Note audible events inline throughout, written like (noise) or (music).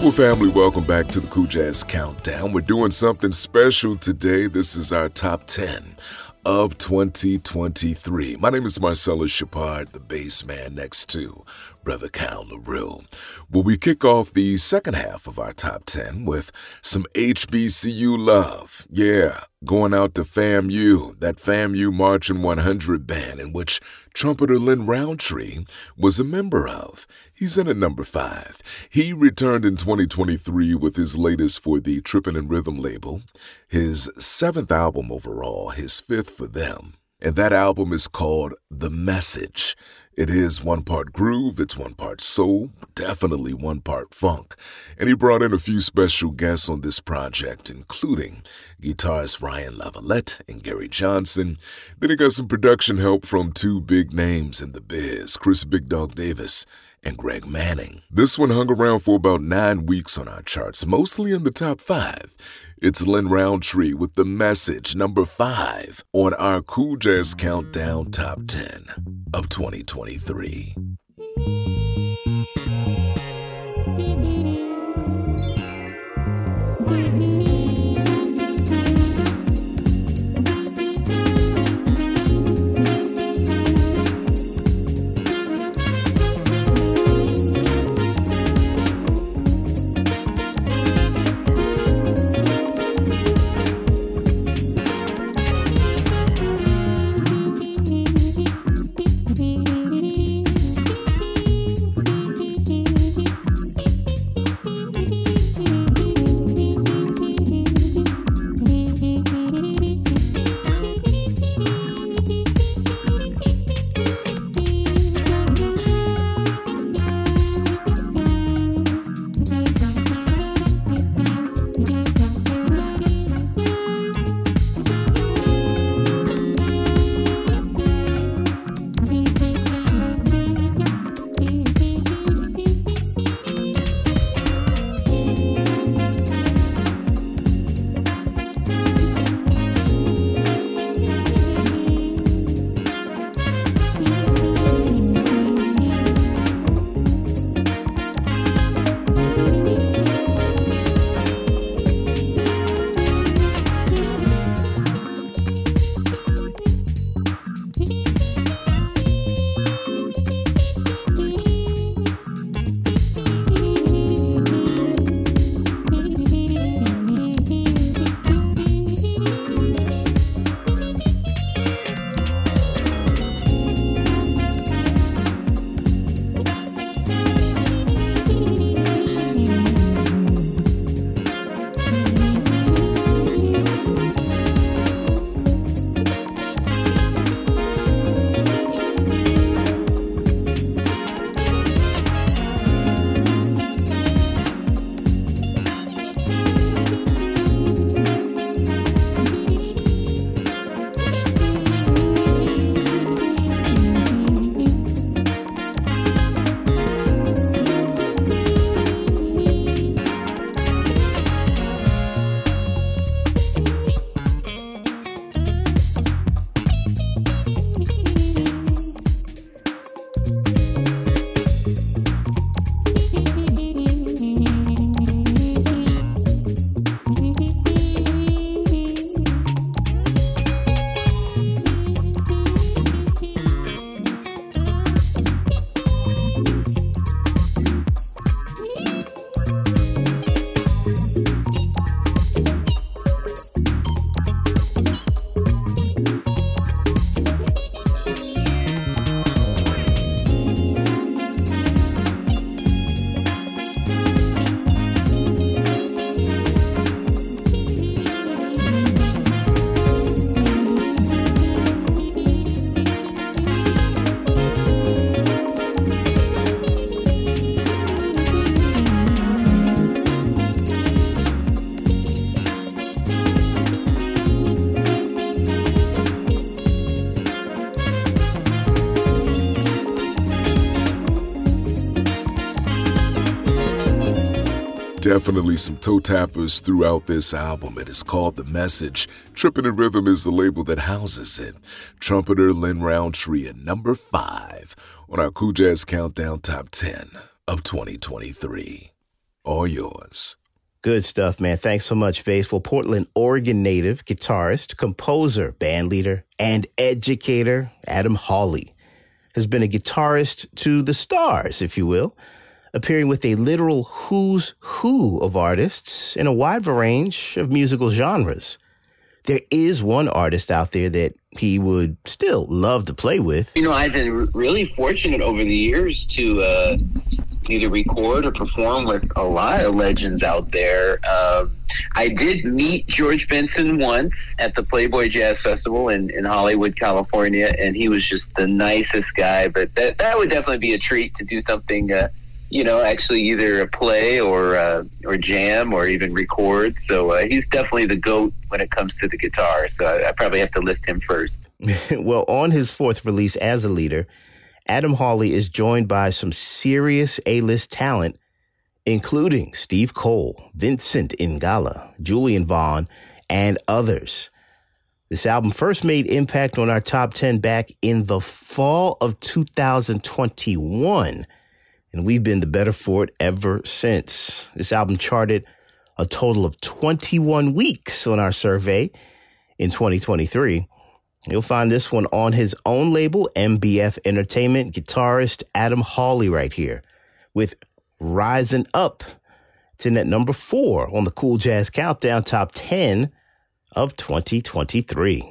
Well, family, welcome back to the Cool Jazz Countdown. We're doing something special today. This is our top 10 of 2023. My name is Marcellus Shepard, the bass man next to Brother Cal LaRue. Well, we kick off the second half of our top 10 with some HBCU love. Yeah, going out to FAMU, that FAMU Marching 100 band in which trumpeter Lin Rountree was a member of. He's in at number five. He returned in 2023 with his latest for the Trippin' and Rhythm label, his seventh album overall, his fifth for them. And that album is called The Message. It is one part groove, it's one part soul, definitely one part funk. And he brought in a few special guests on this project, including guitarist Ryan Lavalette and Gary Johnson. Then he got some production help from two big names in the biz, Chris Big Dog Davis and Greg Manning. This one hung around for about nine weeks on our charts, mostly in the top five. It's Lin Rountree with the message number five on our Cool Jazz Countdown Top 10 of 2023. Definitely some toe tappers throughout this album. It is called The Message. Trippin' and Rhythm is the label that houses it. Trumpeter Lin Rountree at number five on our Cool Jazz Countdown Top 10 of 2023. all yours. Good stuff, man. Thanks so much, Bass. Well, Portland, Oregon native, guitarist, composer, bandleader, and educator Adam Hawley has been a guitarist to the stars, if you will, appearing with a literal who's who of artists in a wide range of musical genres. There is one artist out there that he would still love to play with. You know, I've been really fortunate over the years to uh, either record or perform with a lot of legends out there. Um, I did meet George Benson once at the Playboy Jazz Festival in, in Hollywood, California, and he was just the nicest guy. But that, that would definitely be a treat to do something. Uh, you know, actually either a play or uh, or jam or even record. So uh, he's definitely the goat when it comes to the guitar. So I, I probably have to list him first. (laughs) well, on his fourth release as a leader, Adam Hawley is joined by some serious A-list talent, including Steve Cole, Vincent Ingala, Julian Vaughn, and others. This album first made impact on our top 10 back in the fall of 2021 and we've been the better for it ever since. This album charted a total of 21 weeks on our survey in 2023. You'll find this one on his own label, MBF Entertainment, guitarist Adam Hawley right here with Risin' Up. It's in at number four on the Cool Jazz Countdown Top 10 of 2023.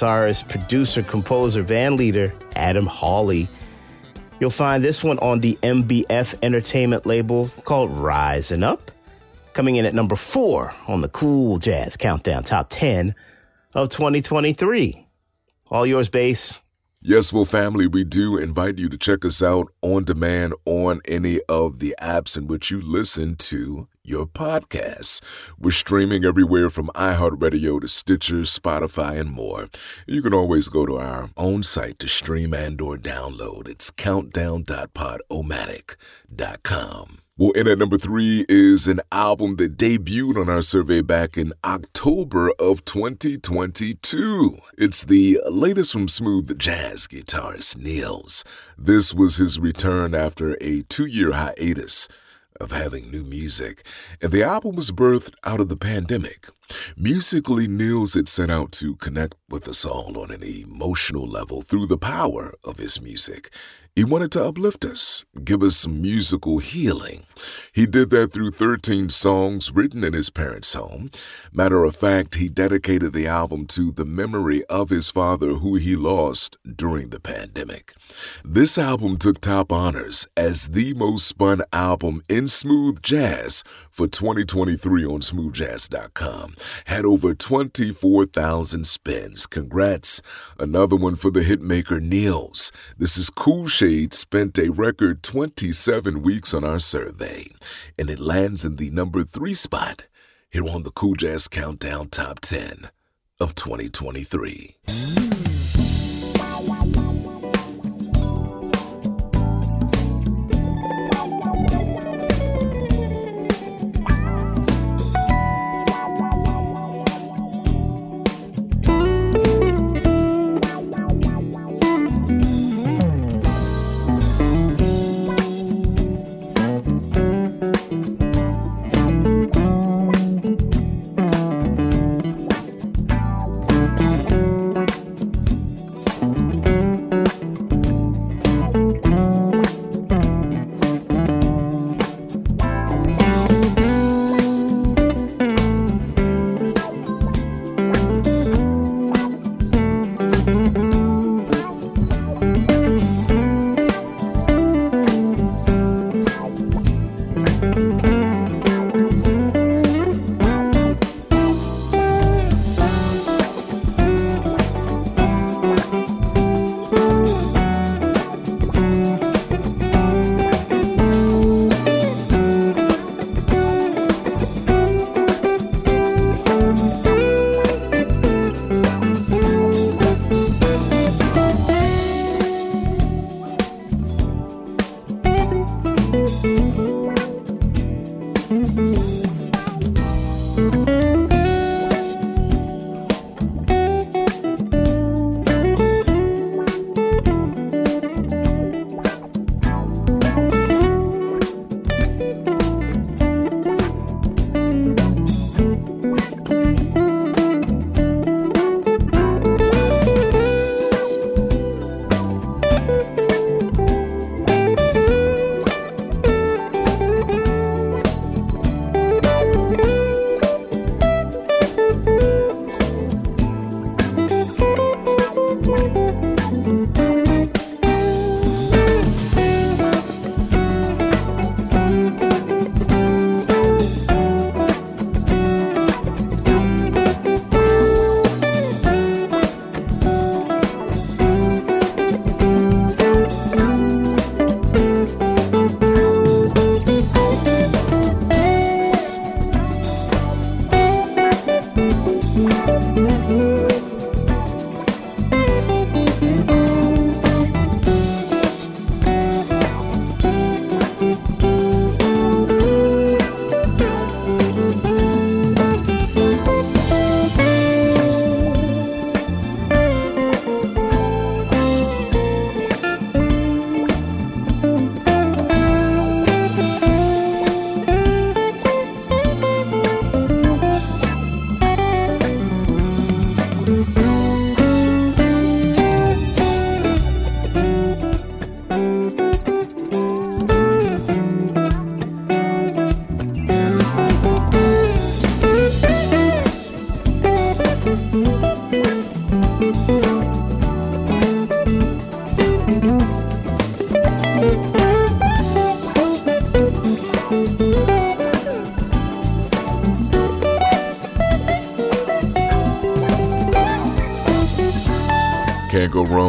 Guitarist, producer, composer, band leader, Adam Hawley. You'll find this one on the MBF Entertainment label called Risin' Up, coming in at number four on the Cool Jazz Countdown Top 10 of 2023. All yours, bass. Yes, well, family, we do invite you to check us out on demand on any of the apps in which you listen to your podcasts. We're streaming everywhere from iHeartRadio to Stitcher, Spotify, and more. You can always go to our own site to stream and or download. It's countdown.podomatic.com. Well, in at number three is an album that debuted on our survey back in October of 2022. It's the latest from smooth jazz guitarist Nils. This was his return after a two year hiatus of having new music, and the album was birthed out of the pandemic. Musically, Nils had set out to connect with us all on an emotional level through the power of his music. He wanted to uplift us, give us some musical healing. He did that through 13 songs written in his parents' home. Matter of fact, he dedicated the album to the memory of his father who he lost during the pandemic. This album took top honors as the most spun album in smooth jazz for 2023 on smoothjazz.com. Had over 24,000 spins. Congrats. Another one for the hitmaker Nils. This is Cool Shade spent a record 27 weeks on our survey, and it lands in the number three spot here on the Cool Jazz Countdown Top 10 of 2023.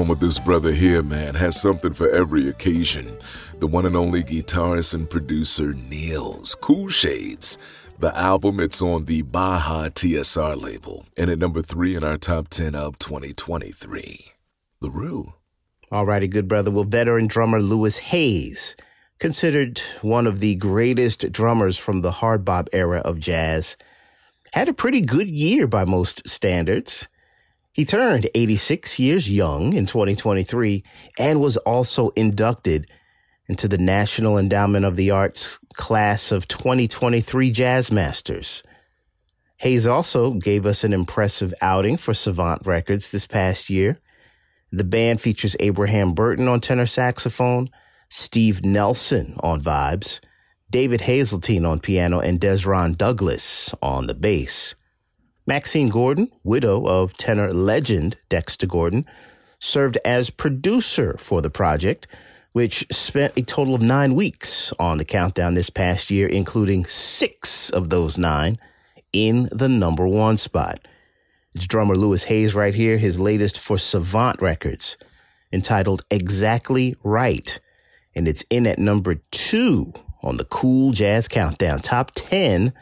Wrong with this brother here, man. Has something for every occasion. The one and only guitarist and producer Nils Cool Shades. The album, it's on the Baja TSR label, and at number three in our top 10 of 2023. LaRue. Alrighty, good brother. Well, veteran drummer Louis Hayes, considered one of the greatest drummers from the hard bop era of jazz, had a pretty good year by most standards. He turned 86 years young in 2023 and was also inducted into the National Endowment of the Arts class of 2023 Jazz Masters. Hayes also gave us an impressive outing for Savant Records this past year. The band features Abraham Burton on tenor saxophone, Steve Nelson on vibes, David Hazeltine on piano, and Dezron Douglas on the bass. Maxine Gordon, widow of tenor legend Dexter Gordon, served as producer for the project, which spent a total of nine weeks on the countdown this past year, including six of those nine in the number one spot. It's drummer Louis Hayes right here, his latest for Savant Records, entitled Exactly Right. And it's in at number two on the Cool Jazz Countdown, top 10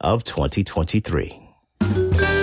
of 2023. Thank you.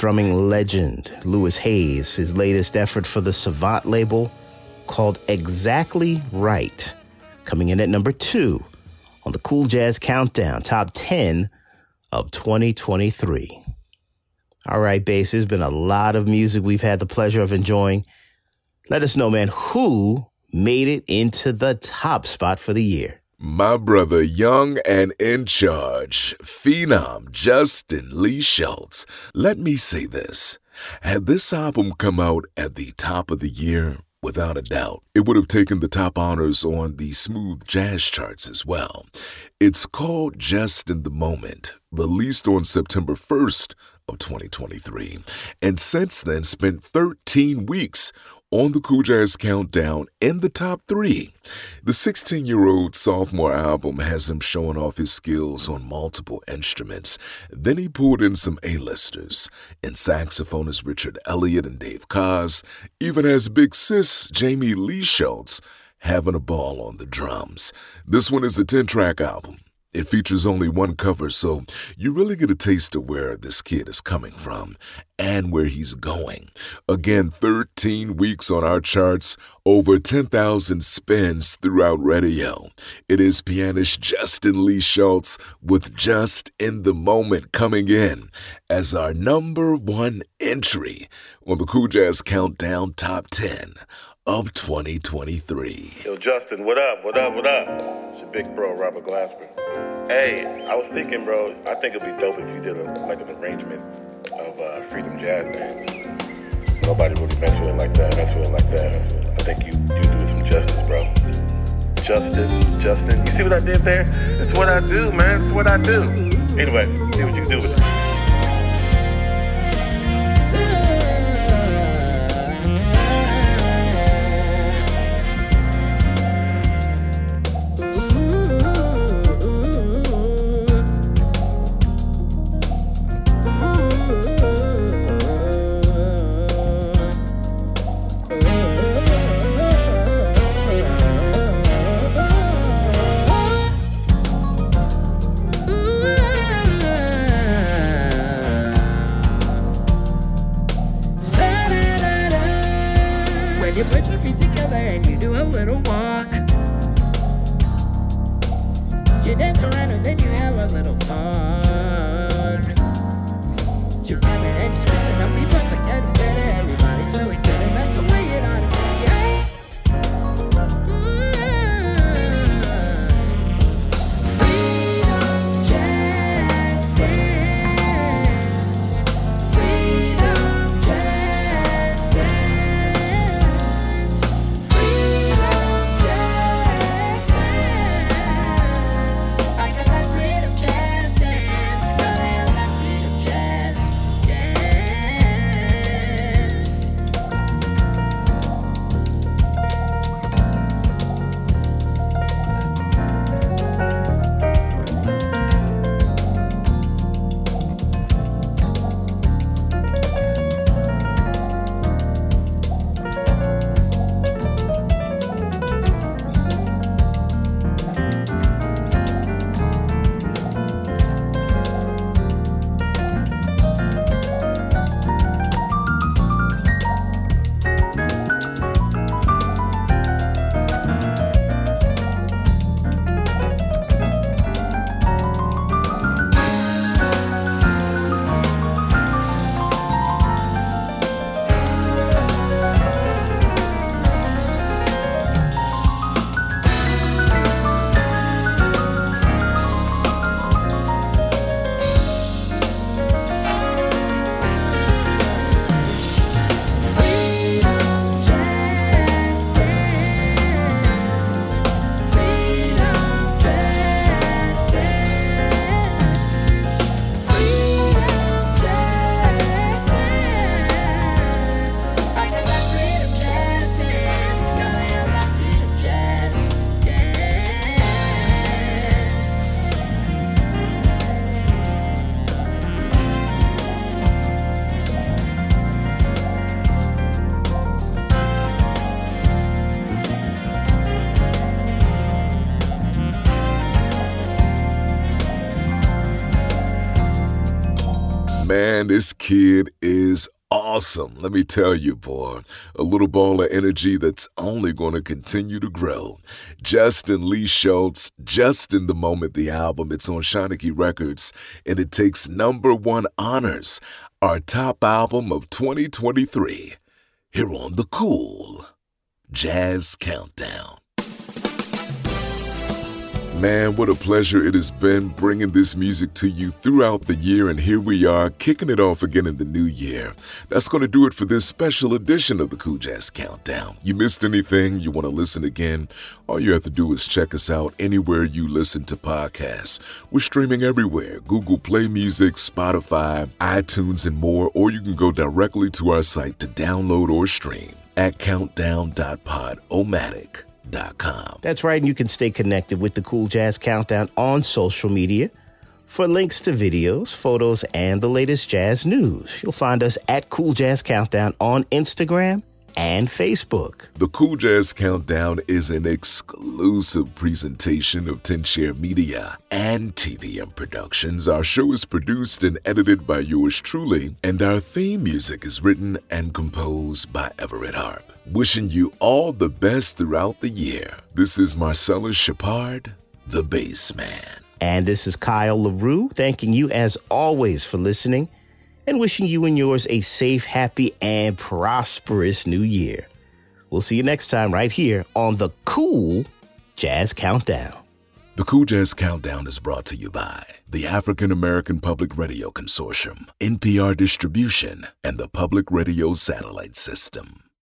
Drumming legend Louis Hayes, his latest effort for the Savant label called Exactly Right, coming in at number two on the Cool Jazz Countdown, top 10 of 2023. All right, Bass, there's been a lot of music we've had the pleasure of enjoying. Let us know, man, who made it into the top spot for the year. My brother, young and in charge, Phenom Justin Lee Schultz. Let me say this. Had this album come out at the top of the year, without a doubt, it would have taken the top honors on the smooth jazz charts as well. It's called Just in the Moment, released on September 1st of 2023, and since then spent 13 weeks on the Cool Jazz Countdown in the top three. The 16 year old sophomore album has him showing off his skills on multiple instruments. Then he pulled in some A-listers, and saxophonist Richard Elliott and Dave Koz, even has big sis Jamie Lee Schultz having a ball on the drums. This one is a 10 track album. It features only one cover, so you really get a taste of where this kid is coming from and where he's going. Again, 13 weeks on our charts, over 10,000 spins throughout radio. It is pianist Justin Lee Schultz with Just in the Moment coming in as our number one entry on the Cool Jazz Countdown Top 10 of 2023. Yo, Justin, what up? What up? What up? It's your big bro, Robert Glasper. Hey, I was thinking, bro, I think it'd be dope if you did a, like an arrangement of uh, Freedom Jazz Dance. Nobody really mess with it like that, mess with it like that. I think you, you do some justice, bro. Justice, Justin. You see what I did there? It's what I do, man. It's what I do. Anyway, see what you can do with it. Awesome. Let me tell you, boy, a little ball of energy that's only going to continue to grow. Justin Lee Schultz, Just in the Moment, the album, it's on Shanachie Records, and it takes number one honors, our top album of 2023, here on the Cool Jazz Countdown. Man, what a pleasure it has been bringing this music to you throughout the year, and here we are kicking it off again in the new year. That's going to do it for this special edition of the Cool Jazz Countdown. You missed anything, you want to listen again, all you have to do is check us out anywhere you listen to podcasts. We're streaming everywhere Google Play Music, Spotify, iTunes, and more, or you can go directly to our site to download or stream at countdown.podomatic.com. That's right, and you can stay connected with the Cool Jazz Countdown on social media. For links to videos, photos, and the latest jazz news, you'll find us at Cool Jazz Countdown on Instagram and Facebook. The Cool Jazz Countdown is an exclusive presentation of 10 Share Media and TVM Productions. Our show is produced and edited by yours truly, and our theme music is written and composed by Everett Harp. Wishing you all the best throughout the year. This is Marcellus Shepard, the bass man. And this is Kyle LaRue, thanking you as always for listening and wishing you and yours a safe, happy, and prosperous new year. We'll see you next time right here on the Cool Jazz Countdown. The Cool Jazz Countdown is brought to you by the African American Public Radio Consortium, NPR Distribution, and the Public Radio Satellite System.